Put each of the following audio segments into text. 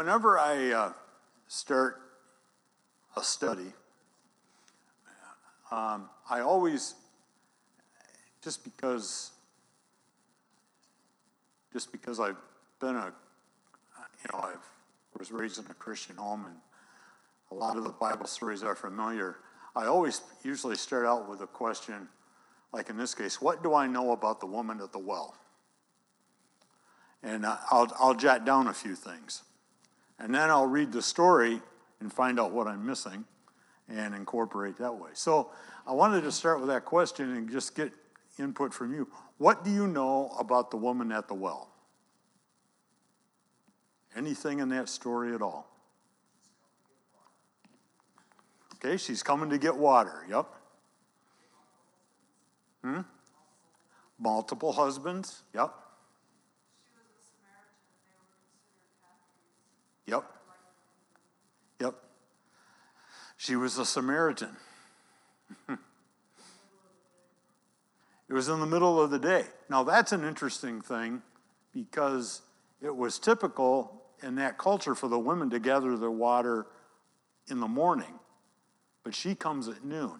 Whenever I uh, start a study, um, I always, just because, just because I've been a, you know, I was raised in a Christian home and a lot of the Bible stories are familiar. I always usually start out with a question, like in this case, what do I know about the woman at the well? And I'll, I'll jot down a few things. And then I'll read the story and find out what I'm missing and incorporate that way. So I wanted to start with that question and just get input from you. What do you know about the woman at the well? Anything in that story at all? Okay, she's coming to get water. Yep. Hmm? Multiple husbands. Yep. Yep. Yep. She was a Samaritan. it was in the middle of the day. Now, that's an interesting thing because it was typical in that culture for the women to gather their water in the morning, but she comes at noon,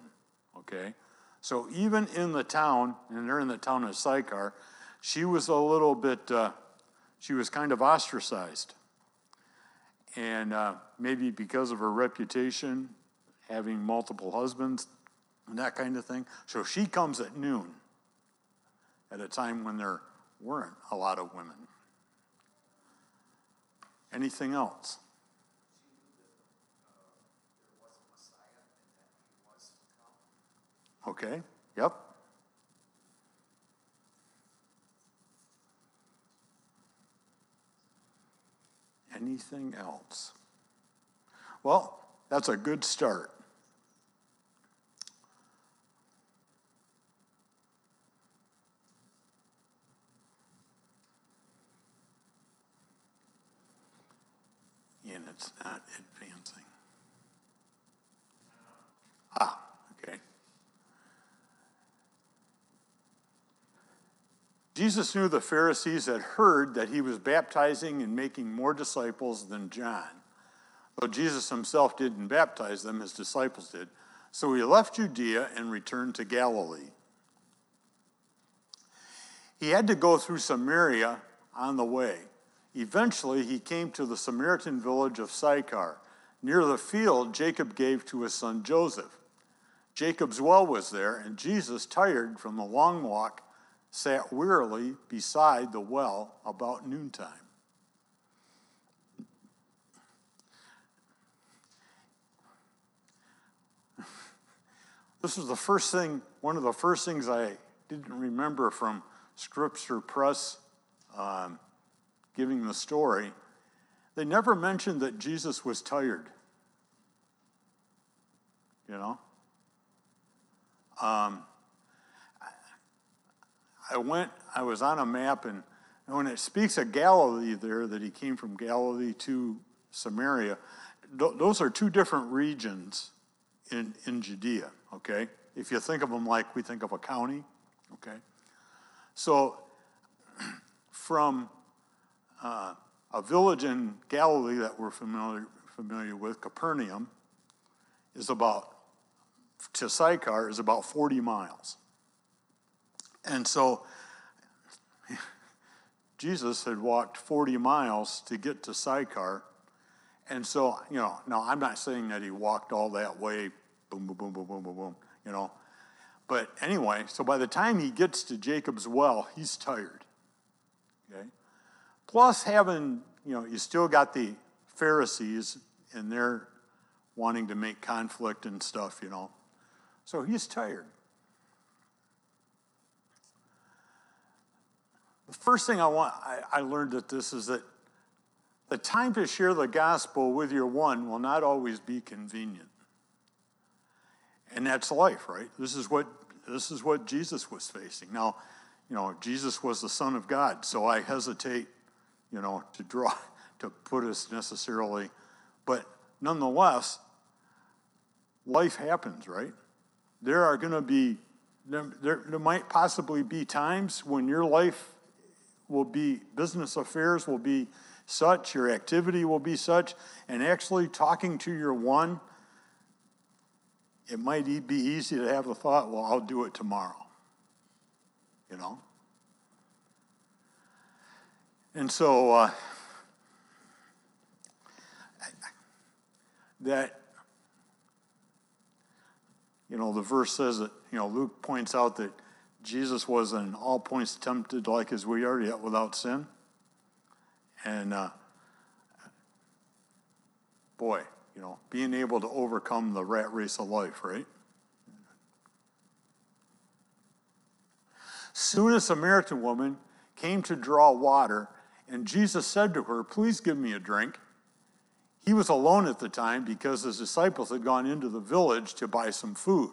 okay? So even in the town, and they're in the town of Sychar, she was a little bit, uh, she was kind of ostracized and uh, maybe because of her reputation, having multiple husbands, and that kind of thing. So she comes at noon, at a time when there weren't a lot of women. Anything else? Okay, yep. Anything else? Well, that's a good start. And it's not advancing. Ah, okay. Jesus knew the Pharisees had heard that he was baptizing and making more disciples than John. Though Jesus himself didn't baptize them, his disciples did. So he left Judea and returned to Galilee. He had to go through Samaria on the way. Eventually, he came to the Samaritan village of Sychar, near the field Jacob gave to his son Joseph. Jacob's well was there, and Jesus, tired from the long walk, sat wearily beside the well about noontime. This was the first thing, one of the first things I didn't remember from Scripture Press um, giving the story. They never mentioned that Jesus was tired. You know? Um, I went, I was on a map, and when it speaks of Galilee there, that he came from Galilee to Samaria, th- those are two different regions in, in Judea, okay? If you think of them like we think of a county, okay? So from uh, a village in Galilee that we're familiar, familiar with, Capernaum, is about, to Sychar, is about 40 miles. And so Jesus had walked 40 miles to get to Sychar. And so, you know, now I'm not saying that he walked all that way, boom, boom, boom, boom, boom, boom, boom, you know. But anyway, so by the time he gets to Jacob's well, he's tired. Okay? Plus, having, you know, you still got the Pharisees and they're wanting to make conflict and stuff, you know. So he's tired. The first thing I want, I, I learned that this is that the time to share the gospel with your one will not always be convenient. And that's life, right? This is what this is what Jesus was facing. Now, you know, Jesus was the Son of God, so I hesitate, you know, to draw to put us necessarily, but nonetheless, life happens, right? There are going to be there, there might possibly be times when your life will be, business affairs will be such, your activity will be such, and actually talking to your one, it might be easy to have the thought, well, I'll do it tomorrow. You know? And so, uh, that, you know, the verse says that, you know, Luke points out that Jesus was in all points tempted like as we are, yet without sin. And uh, boy, you know, being able to overcome the rat race of life, right? Soon a Samaritan woman came to draw water, and Jesus said to her, Please give me a drink. He was alone at the time because his disciples had gone into the village to buy some food.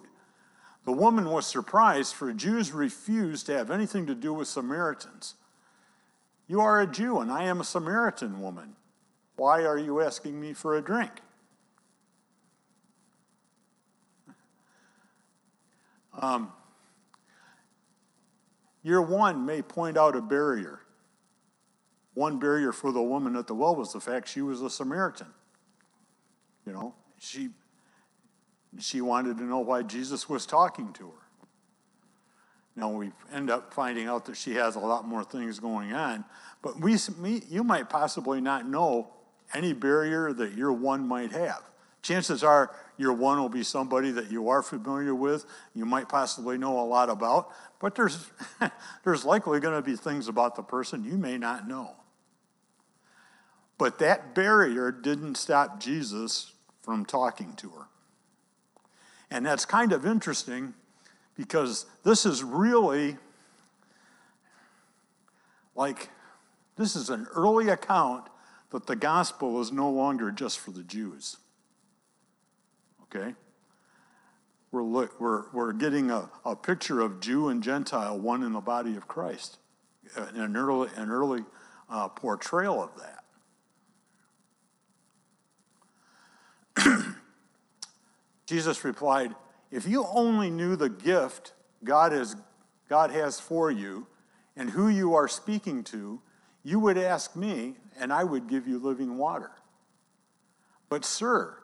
The woman was surprised, for Jews refused to have anything to do with Samaritans. You are a Jew, and I am a Samaritan woman. Why are you asking me for a drink? Um, year one may point out a barrier. One barrier for the woman at the well was the fact she was a Samaritan. You know, she, she wanted to know why Jesus was talking to her. Now we end up finding out that she has a lot more things going on, but we, you might possibly not know any barrier that your one might have. Chances are your one will be somebody that you are familiar with, you might possibly know a lot about, but there's, there's likely going to be things about the person you may not know. But that barrier didn't stop Jesus from talking to her. And that's kind of interesting because this is really like this is an early account that the gospel is no longer just for the Jews. Okay? We're, look, we're, we're getting a, a picture of Jew and Gentile, one in the body of Christ, an early, an early uh, portrayal of that. Jesus replied, If you only knew the gift God, is, God has for you and who you are speaking to, you would ask me, and I would give you living water. But, sir,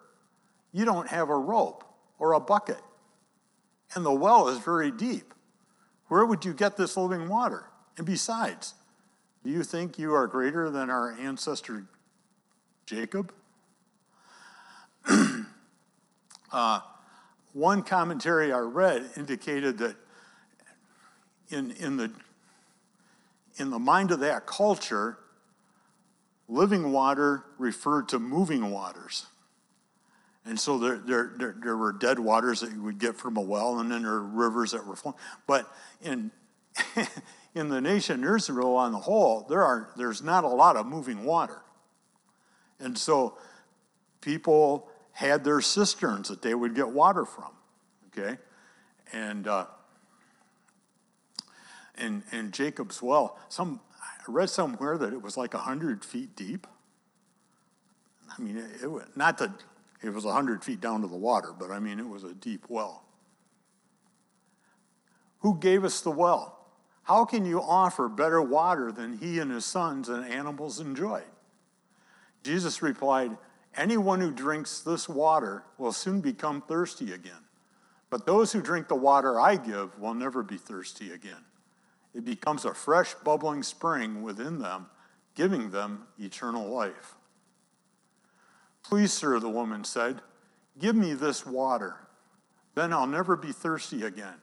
you don't have a rope or a bucket, and the well is very deep. Where would you get this living water? And besides, do you think you are greater than our ancestor Jacob? Uh, one commentary I read indicated that in, in, the, in the mind of that culture, living water referred to moving waters. And so there, there, there, there, were dead waters that you would get from a well, and then there were rivers that were flowing. But in, in the nation Israel on the whole, there are, there's not a lot of moving water. And so people had their cisterns that they would get water from. Okay? And uh, and, and Jacob's well, some I read somewhere that it was like 100 feet deep. I mean, it, it not that it was 100 feet down to the water, but I mean, it was a deep well. Who gave us the well? How can you offer better water than he and his sons and animals enjoyed? Jesus replied, Anyone who drinks this water will soon become thirsty again. But those who drink the water I give will never be thirsty again. It becomes a fresh, bubbling spring within them, giving them eternal life. Please, sir, the woman said, give me this water. Then I'll never be thirsty again,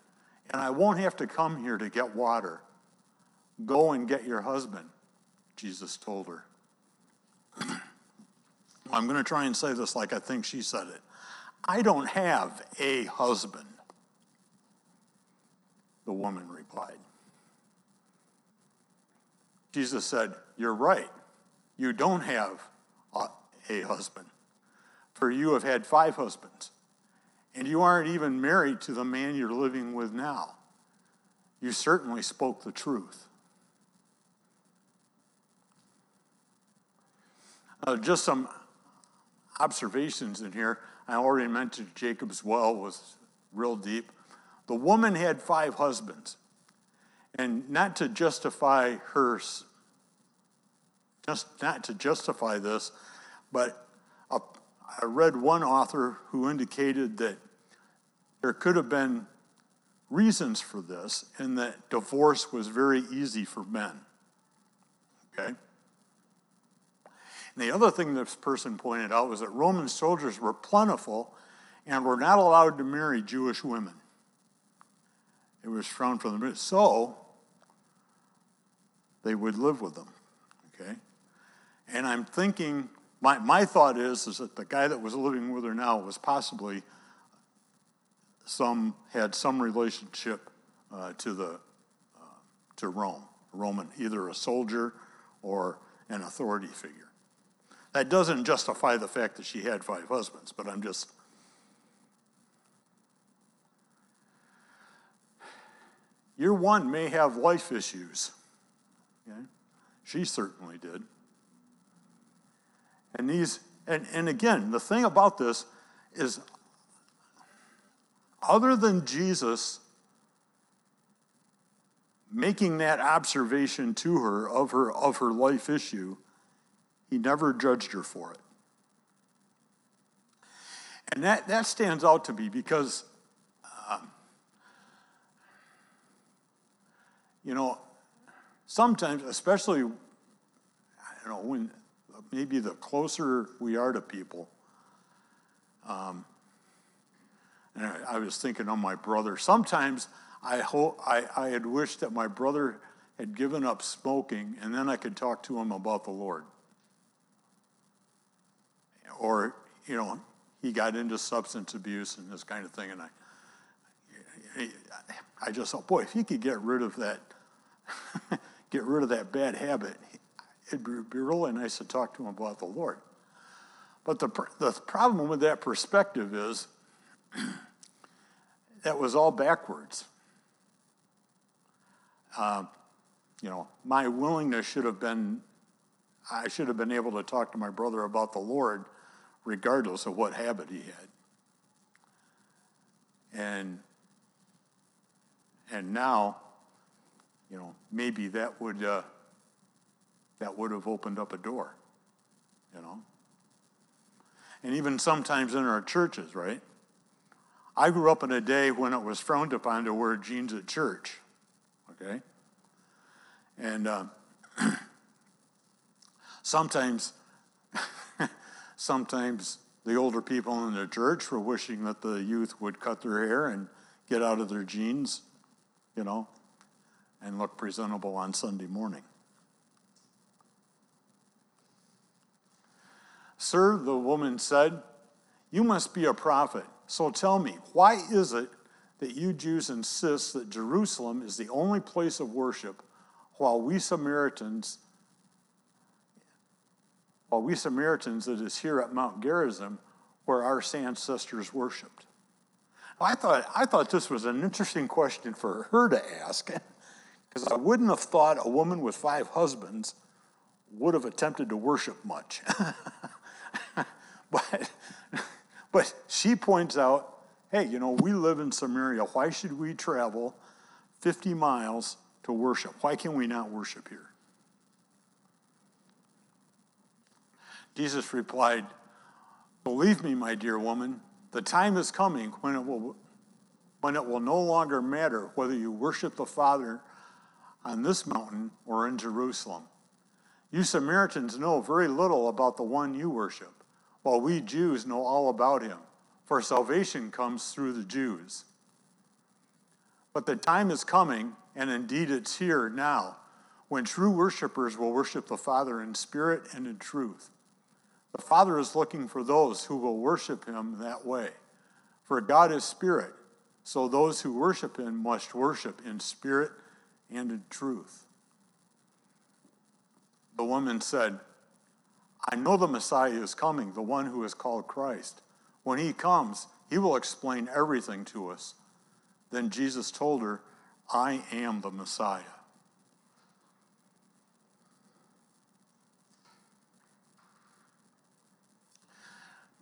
and I won't have to come here to get water. Go and get your husband, Jesus told her. I'm going to try and say this like I think she said it. I don't have a husband, the woman replied. Jesus said, You're right. You don't have a husband, for you have had five husbands, and you aren't even married to the man you're living with now. You certainly spoke the truth. Uh, just some observations in here. I already mentioned Jacob's well was real deep. The woman had five husbands. And not to justify her just not to justify this, but I read one author who indicated that there could have been reasons for this, and that divorce was very easy for men. Okay? And the other thing this person pointed out was that Roman soldiers were plentiful and were not allowed to marry Jewish women. It was frowned from them. So, they would live with them. Okay? And I'm thinking, my, my thought is, is that the guy that was living with her now was possibly some, had some relationship uh, to the, uh, to Rome, Roman, either a soldier or an authority figure. That doesn't justify the fact that she had five husbands, but I'm just. Year one may have life issues. Okay? She certainly did. And these, and, and again, the thing about this is other than Jesus making that observation to her of her of her life issue, he never judged her for it. And that, that stands out to me because, um, you know, sometimes, especially, I don't know, when maybe the closer we are to people, um, and I, I, was thinking on my brother. Sometimes I, hope, I, I had wished that my brother had given up smoking and then I could talk to him about the Lord. Or, you know, he got into substance abuse and this kind of thing. And I, I just thought, boy, if he could get rid of that, get rid of that bad habit, it'd be really nice to talk to him about the Lord. But the, the problem with that perspective is that was all backwards. Uh, you know, my willingness should have been, I should have been able to talk to my brother about the Lord regardless of what habit he had. And, and now, you know, maybe that would, uh, that would have opened up a door, you know. And even sometimes in our churches, right? I grew up in a day when it was frowned upon to wear jeans at church, okay? And uh, sometimes, sometimes the older people in the church were wishing that the youth would cut their hair and get out of their jeans, you know, and look presentable on Sunday morning. Sir, the woman said, You must be a prophet. So tell me, why is it that you Jews insist that Jerusalem is the only place of worship while we Samaritans while we Samaritans it is here at Mount Gerizim where our ancestors worshiped? I thought, I thought this was an interesting question for her to ask because I wouldn't have thought a woman with five husbands would have attempted to worship much. but but she points out hey, you know, we live in Samaria. Why should we travel 50 miles to worship? Why can we not worship here? Jesus replied, Believe me, my dear woman, the time is coming when it will, when it will no longer matter whether you worship the Father on this mountain or in Jerusalem. You Samaritans know very little about the one you worship while we Jews know all about him, for salvation comes through the Jews. But the time is coming, and indeed it's here now, when true worshipers will worship the Father in spirit and in truth. The Father is looking for those who will worship him that way. For God is spirit, so those who worship him must worship in spirit and in truth. The woman said, I know the Messiah is coming, the one who is called Christ. When he comes, he will explain everything to us. Then Jesus told her, I am the Messiah.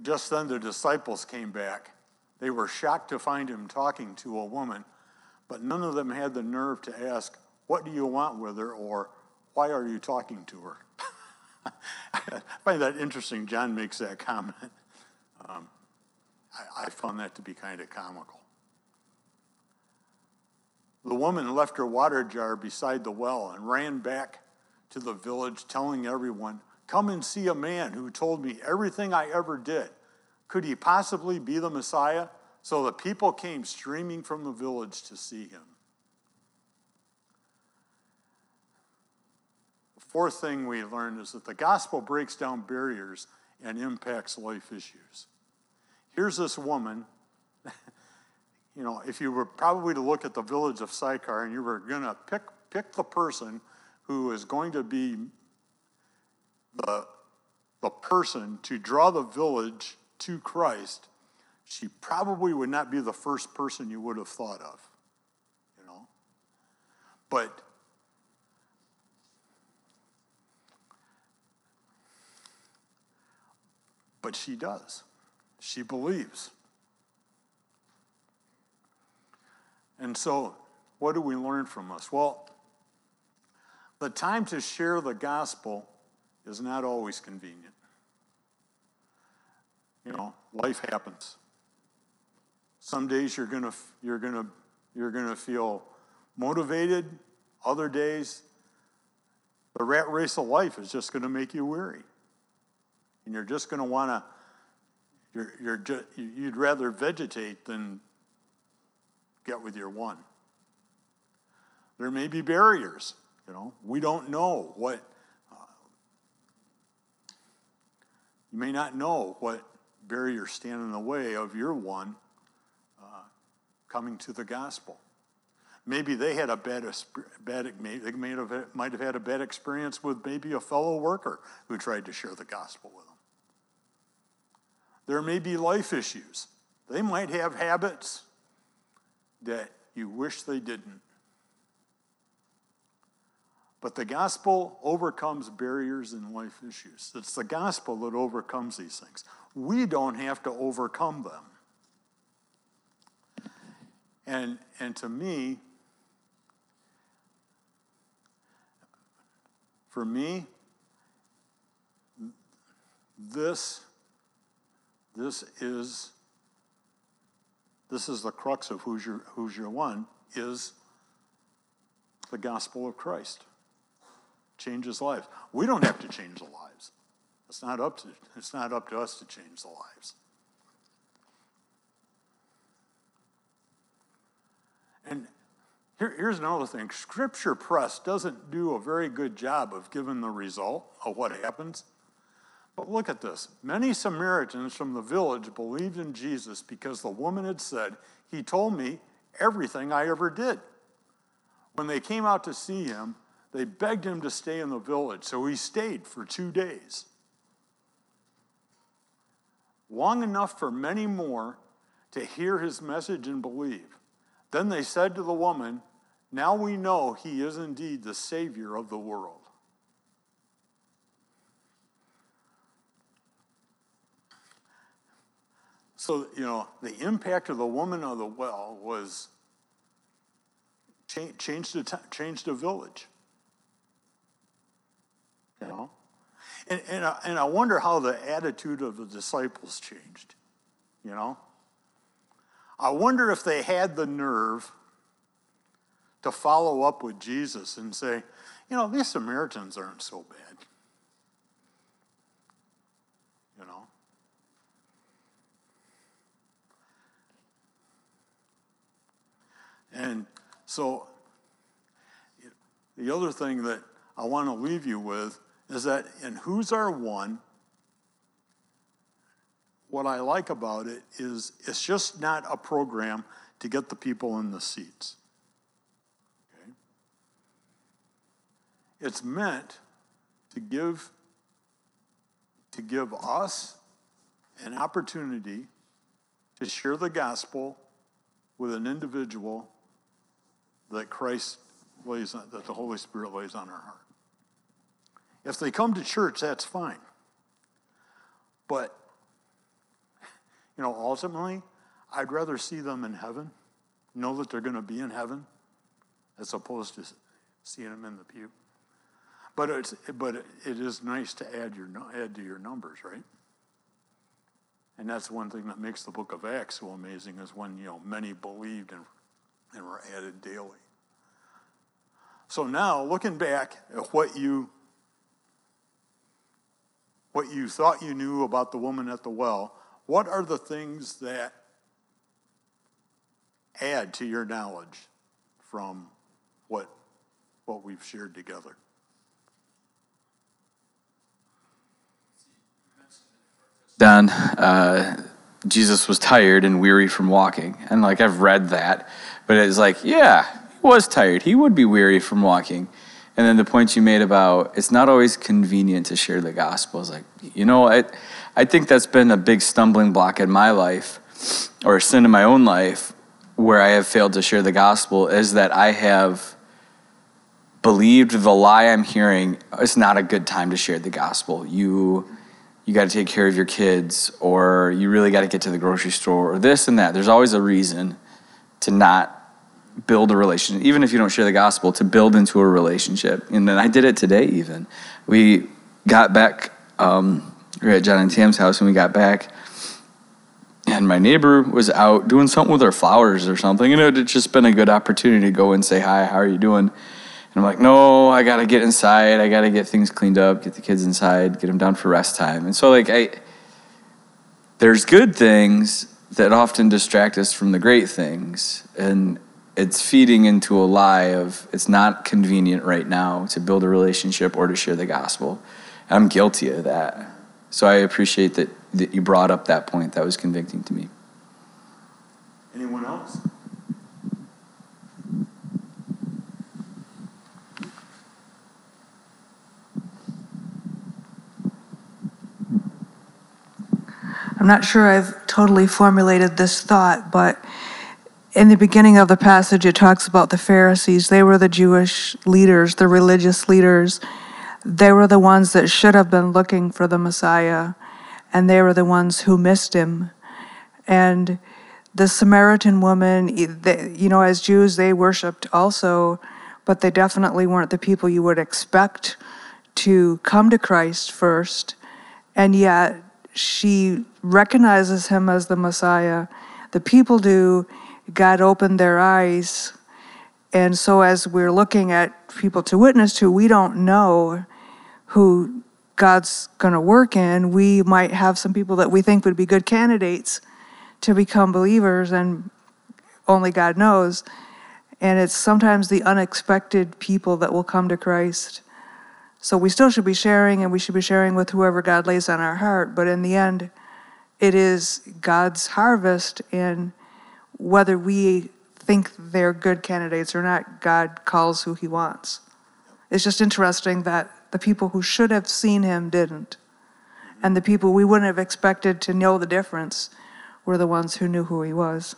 Just then the disciples came back. They were shocked to find him talking to a woman, but none of them had the nerve to ask, What do you want with her? or Why are you talking to her? I find that interesting. John makes that comment. Um, I, I found that to be kind of comical. The woman left her water jar beside the well and ran back to the village, telling everyone, Come and see a man who told me everything I ever did. Could he possibly be the Messiah? So the people came streaming from the village to see him. The fourth thing we learned is that the gospel breaks down barriers and impacts life issues. Here's this woman. you know, if you were probably to look at the village of Sychar and you were going to pick, pick the person who is going to be the, the person to draw the village to Christ, she probably would not be the first person you would have thought of, you know. But but she does. She believes. And so, what do we learn from this? Well, the time to share the gospel is not always convenient. You know, life happens. Some days you're gonna you're gonna you're gonna feel motivated. Other days, the rat race of life is just gonna make you weary, and you're just gonna wanna. You're, you're just, you'd rather vegetate than get with your one. There may be barriers. You know, we don't know what You may not know what barriers stand in the way of your one uh, coming to the gospel. Maybe they had a bad, bad they may have, might have had a bad experience with maybe a fellow worker who tried to share the gospel with them. There may be life issues. They might have habits that you wish they didn't. But the gospel overcomes barriers and life issues. It's the gospel that overcomes these things. We don't have to overcome them. And, and to me, for me, this, this is this is the crux of who's your, who's your one, is the gospel of Christ changes lives. We don't have to change the lives. It's not up to, it's not up to us to change the lives. And here, here's another thing Scripture Press doesn't do a very good job of giving the result of what happens. But look at this. Many Samaritans from the village believed in Jesus because the woman had said, He told me everything I ever did. When they came out to see him, they begged him to stay in the village, so he stayed for two days. Long enough for many more to hear his message and believe. Then they said to the woman, Now we know he is indeed the Savior of the world. So, you know, the impact of the woman of the well was changed the, changed village. You know? And, and, I, and I wonder how the attitude of the disciples changed. You know? I wonder if they had the nerve to follow up with Jesus and say, you know, these Samaritans aren't so bad. You know? And so the other thing that I want to leave you with is that in Who's Our One, what I like about it is it's just not a program to get the people in the seats. Okay? It's meant to give to give us an opportunity to share the gospel with an individual that Christ lays on, that the Holy Spirit lays on our heart. If they come to church, that's fine. But, you know, ultimately, I'd rather see them in heaven, know that they're going to be in heaven, as opposed to seeing them in the pew. But it's, but it is nice to add your, add to your numbers, right? And that's one thing that makes the book of Acts so amazing is when, you know, many believed and, and were added daily. So now, looking back at what you what you thought you knew about the woman at the well, what are the things that add to your knowledge from what what we've shared together? Don, uh, Jesus was tired and weary from walking. And like I've read that, but it's like, yeah, he was tired. He would be weary from walking. And then the point you made about it's not always convenient to share the gospel is like, you know, I, I think that's been a big stumbling block in my life or a sin in my own life where I have failed to share the gospel is that I have believed the lie I'm hearing it's not a good time to share the gospel. You you got to take care of your kids or you really got to get to the grocery store or this and that. There's always a reason to not build a relationship, even if you don't share the gospel, to build into a relationship. And then I did it today, even. We got back, um, we were at John and Tam's house, and we got back, and my neighbor was out doing something with her flowers or something, and it had just been a good opportunity to go and say, Hi, how are you doing? And I'm like, no, I gotta get inside. I gotta get things cleaned up, get the kids inside, get them down for rest time. And so, like, I, there's good things that often distract us from the great things, and it's feeding into a lie of it's not convenient right now to build a relationship or to share the gospel. I'm guilty of that. So I appreciate that, that you brought up that point. That was convicting to me. Anyone else? I'm not sure I've totally formulated this thought, but in the beginning of the passage, it talks about the Pharisees. They were the Jewish leaders, the religious leaders. They were the ones that should have been looking for the Messiah, and they were the ones who missed him. And the Samaritan woman, you know, as Jews, they worshiped also, but they definitely weren't the people you would expect to come to Christ first. And yet, she recognizes him as the Messiah. The people do. God opened their eyes. And so, as we're looking at people to witness to, we don't know who God's going to work in. We might have some people that we think would be good candidates to become believers, and only God knows. And it's sometimes the unexpected people that will come to Christ. So we still should be sharing, and we should be sharing with whoever God lays on our heart. But in the end, it is God's harvest, and whether we think they're good candidates or not, God calls who He wants. It's just interesting that the people who should have seen Him didn't, and the people we wouldn't have expected to know the difference were the ones who knew who He was.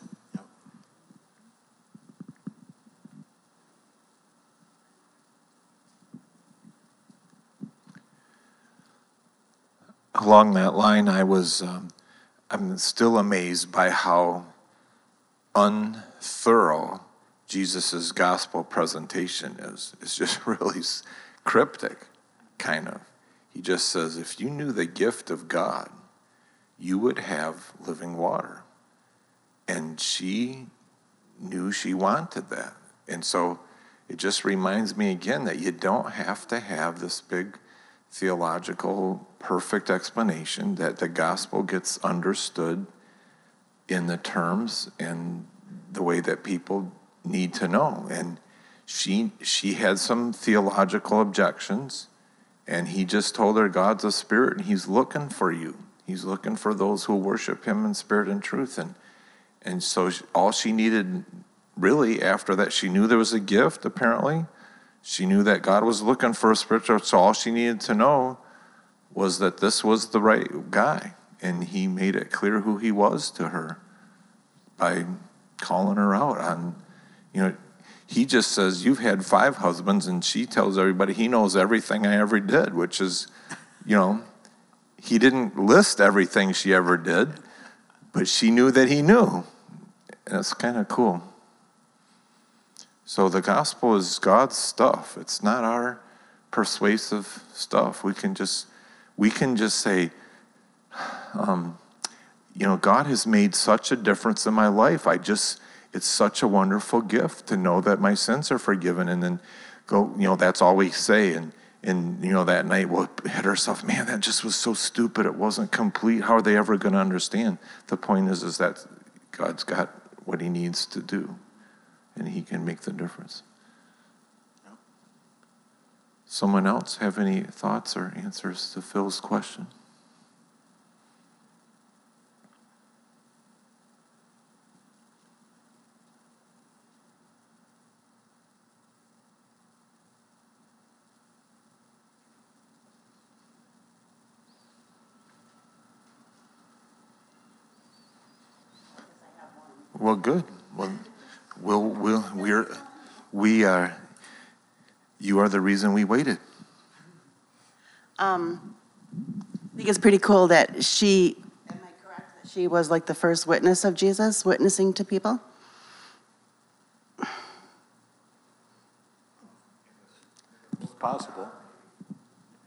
along that line, I was, um, I'm still amazed by how unthorough Jesus' gospel presentation is. It's just really cryptic, kind of. He just says, if you knew the gift of God, you would have living water. And she knew she wanted that. And so it just reminds me again that you don't have to have this big theological perfect explanation that the gospel gets understood in the terms and the way that people need to know. And she she had some theological objections and he just told her god's a spirit and he's looking for you. He's looking for those who worship him in spirit and truth. And and so all she needed really after that she knew there was a gift apparently. She knew that God was looking for a spiritual, so all she needed to know was that this was the right guy. And he made it clear who he was to her by calling her out on, you know, he just says, You've had five husbands, and she tells everybody he knows everything I ever did, which is, you know, he didn't list everything she ever did, but she knew that he knew. And it's kind of cool. So the gospel is God's stuff. It's not our persuasive stuff. We can just we can just say, um, you know, God has made such a difference in my life. I just it's such a wonderful gift to know that my sins are forgiven, and then go. You know, that's all we say, and and you know that night we'll hit ourselves. Man, that just was so stupid. It wasn't complete. How are they ever going to understand? The point is, is that God's got what He needs to do, and He can make the difference. Someone else have any thoughts or answers to Phil's question? Well, good. Well, we'll, we'll, we're, we are, you are the reason we waited. Um, I think it's pretty cool that she, am I correct, that she was like the first witness of Jesus, witnessing to people? It's possible,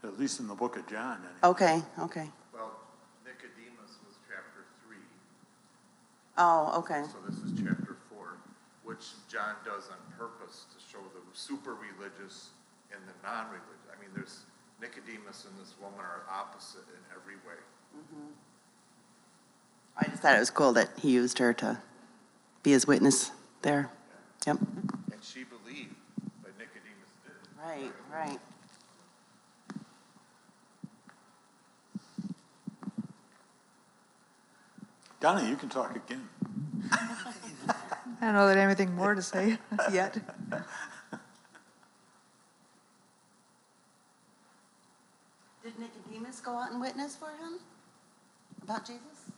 at least in the book of John. anyway. Okay, okay. Well, Nicodemus was chapter three, Oh, okay. so this is chapter four, which John does on purpose to show the super religious and the non religious. I mean, there's Nicodemus and this woman are opposite in every way. Mm-hmm. I just thought it was cool that he used her to be his witness there. Yep. And she believed, but Nicodemus didn't. Right, right. Donna, you can talk again. I don't know that I have anything more to say yet. Did Nicodemus go out and witness for him about Jesus?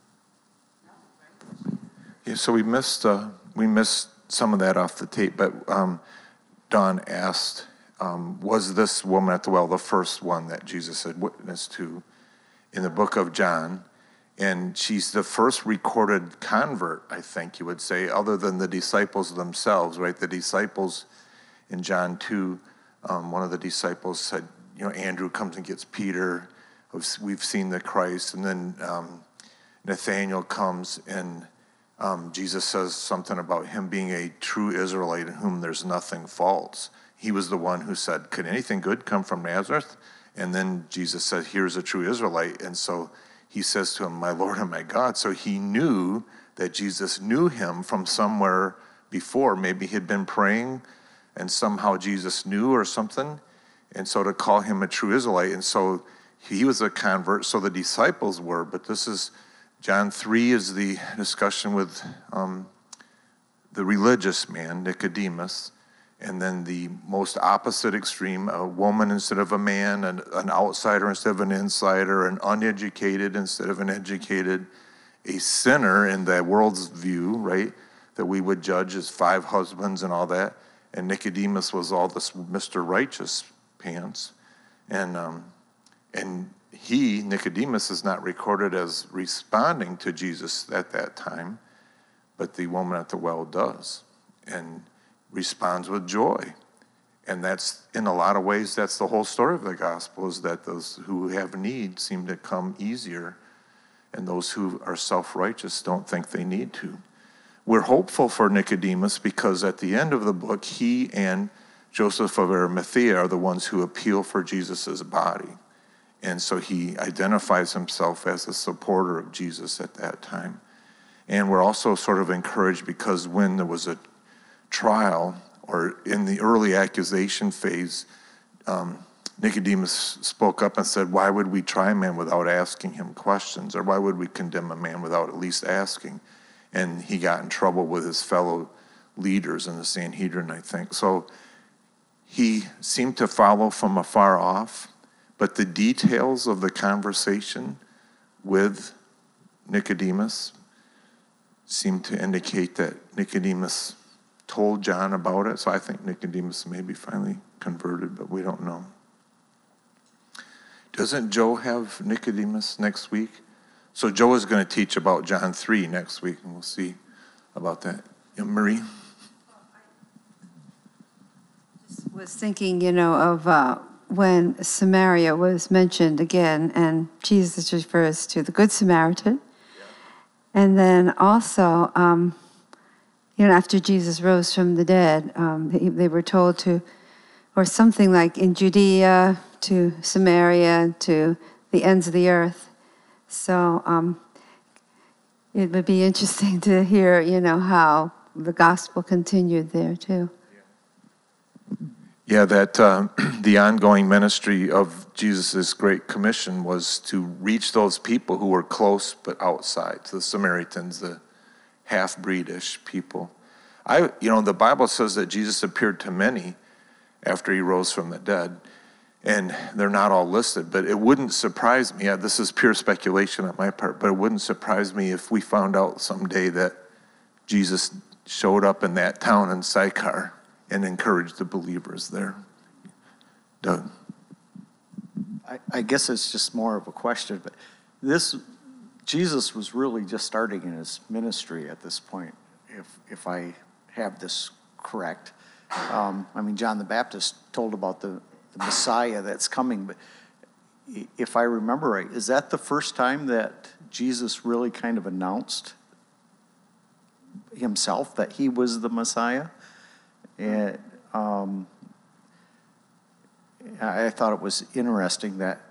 No. Yeah, so we missed, uh, we missed some of that off the tape, but um, Don asked, um, was this woman at the well the first one that Jesus had witnessed to in the book of John? And she's the first recorded convert, I think you would say, other than the disciples themselves, right? The disciples in John 2, um, one of the disciples said, you know, Andrew comes and gets Peter. We've seen the Christ. And then um, Nathaniel comes and um, Jesus says something about him being a true Israelite in whom there's nothing false. He was the one who said, Could anything good come from Nazareth? And then Jesus said, Here's a true Israelite. And so he says to him, My Lord and my God. So he knew that Jesus knew him from somewhere before. Maybe he'd been praying and somehow Jesus knew or something. And so to call him a true Israelite. And so he was a convert, so the disciples were. But this is John 3 is the discussion with um, the religious man, Nicodemus, and then the most opposite extreme a woman instead of a man, an, an outsider instead of an insider, an uneducated instead of an educated, a sinner in the world's view, right? That we would judge as five husbands and all that. And Nicodemus was all this Mr. Righteous pants. And, um, and he, Nicodemus, is not recorded as responding to Jesus at that time, but the woman at the well does and responds with joy. And that's, in a lot of ways, that's the whole story of the gospel is that those who have need seem to come easier, and those who are self righteous don't think they need to. We're hopeful for Nicodemus because at the end of the book, he and Joseph of Arimathea are the ones who appeal for Jesus' body. And so he identifies himself as a supporter of Jesus at that time. And we're also sort of encouraged because when there was a trial or in the early accusation phase, um, Nicodemus spoke up and said, Why would we try a man without asking him questions? Or why would we condemn a man without at least asking? And he got in trouble with his fellow leaders in the Sanhedrin, I think. So he seemed to follow from afar off but the details of the conversation with Nicodemus seem to indicate that Nicodemus told John about it. So I think Nicodemus may be finally converted, but we don't know. Doesn't Joe have Nicodemus next week? So Joe is going to teach about John 3 next week, and we'll see about that. Yeah, Marie? was thinking, you know, of uh, when Samaria was mentioned again, and Jesus refers to the Good Samaritan. And then also, um, you know, after Jesus rose from the dead, um, they, they were told to, or something like in Judea to Samaria to the ends of the earth. So um, it would be interesting to hear, you know, how the gospel continued there too. Yeah, that uh, the ongoing ministry of Jesus' Great Commission was to reach those people who were close but outside, the Samaritans, the half breedish people. I, you know, the Bible says that Jesus appeared to many after he rose from the dead, and they're not all listed, but it wouldn't surprise me. This is pure speculation on my part, but it wouldn't surprise me if we found out someday that Jesus showed up in that town in Sychar and encouraged the believers there. Doug. I, I guess it's just more of a question, but this, Jesus was really just starting in his ministry at this point, if, if I have this correct. Um, I mean, John the Baptist told about the, the Messiah that's coming, but if I remember right, is that the first time that Jesus really kind of announced himself that he was the Messiah? And, um, I thought it was interesting that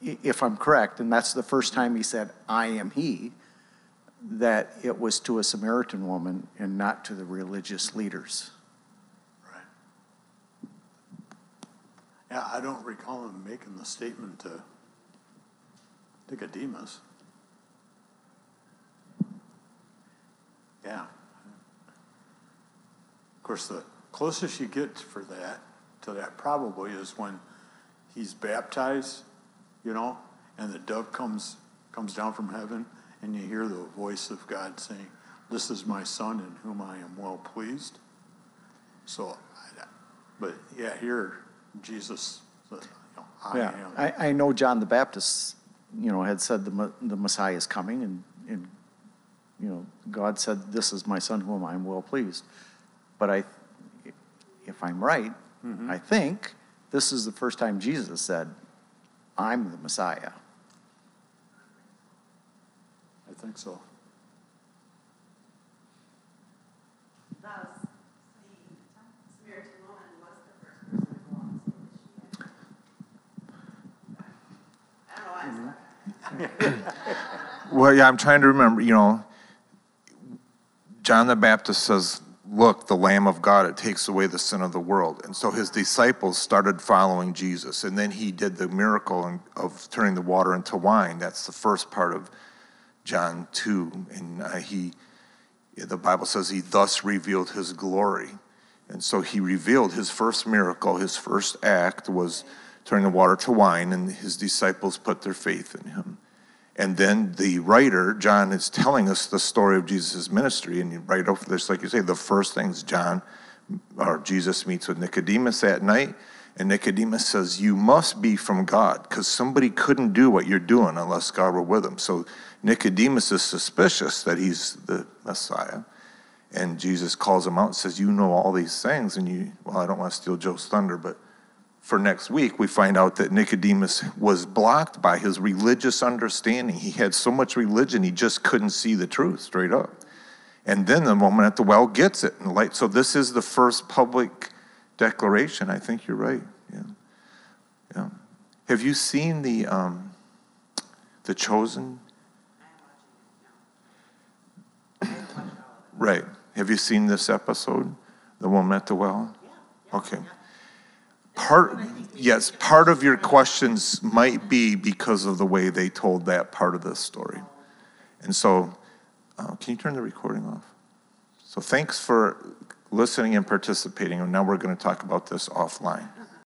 if I'm correct, and that's the first time he said, "I am he," that it was to a Samaritan woman and not to the religious leaders. Right. Yeah, I don't recall him making the statement to Nicodemus. Yeah. Of course, the closest you get for that, to that probably is when he's baptized, you know, and the dove comes, comes down from heaven, and you hear the voice of God saying, This is my son in whom I am well pleased. So, I- but yeah, here, Jesus, said, you know, I Yeah, am. I, I know John the Baptist, you know, had said the, the Messiah is coming, and, and, you know, God said, "This is my son whom I am well pleased." But I, if I'm right, mm-hmm. I think this is the first time Jesus said, "I'm the Messiah." I think so. Well, yeah, I'm trying to remember, you know, John the Baptist says, Look, the Lamb of God, it takes away the sin of the world. And so his disciples started following Jesus. And then he did the miracle of turning the water into wine. That's the first part of John 2. And uh, he, the Bible says, he thus revealed his glory. And so he revealed his first miracle, his first act was turning the water to wine, and his disciples put their faith in him. And then the writer, John, is telling us the story of Jesus' ministry. And right over this, like you say, the first things John or Jesus meets with Nicodemus at night. And Nicodemus says, You must be from God, because somebody couldn't do what you're doing unless God were with him. So Nicodemus is suspicious that he's the Messiah. And Jesus calls him out and says, You know all these things. And you, well, I don't want to steal Joe's thunder, but for next week, we find out that Nicodemus was blocked by his religious understanding. He had so much religion, he just couldn't see the truth straight up. And then the woman at the well gets it. And light. so this is the first public declaration. I think you're right. Yeah. Yeah. Have you seen the um, the chosen? Right. Have you seen this episode? The woman at the well? Okay. Part, yes, part of your questions might be because of the way they told that part of the story. And so, uh, can you turn the recording off? So thanks for listening and participating, and now we're going to talk about this offline.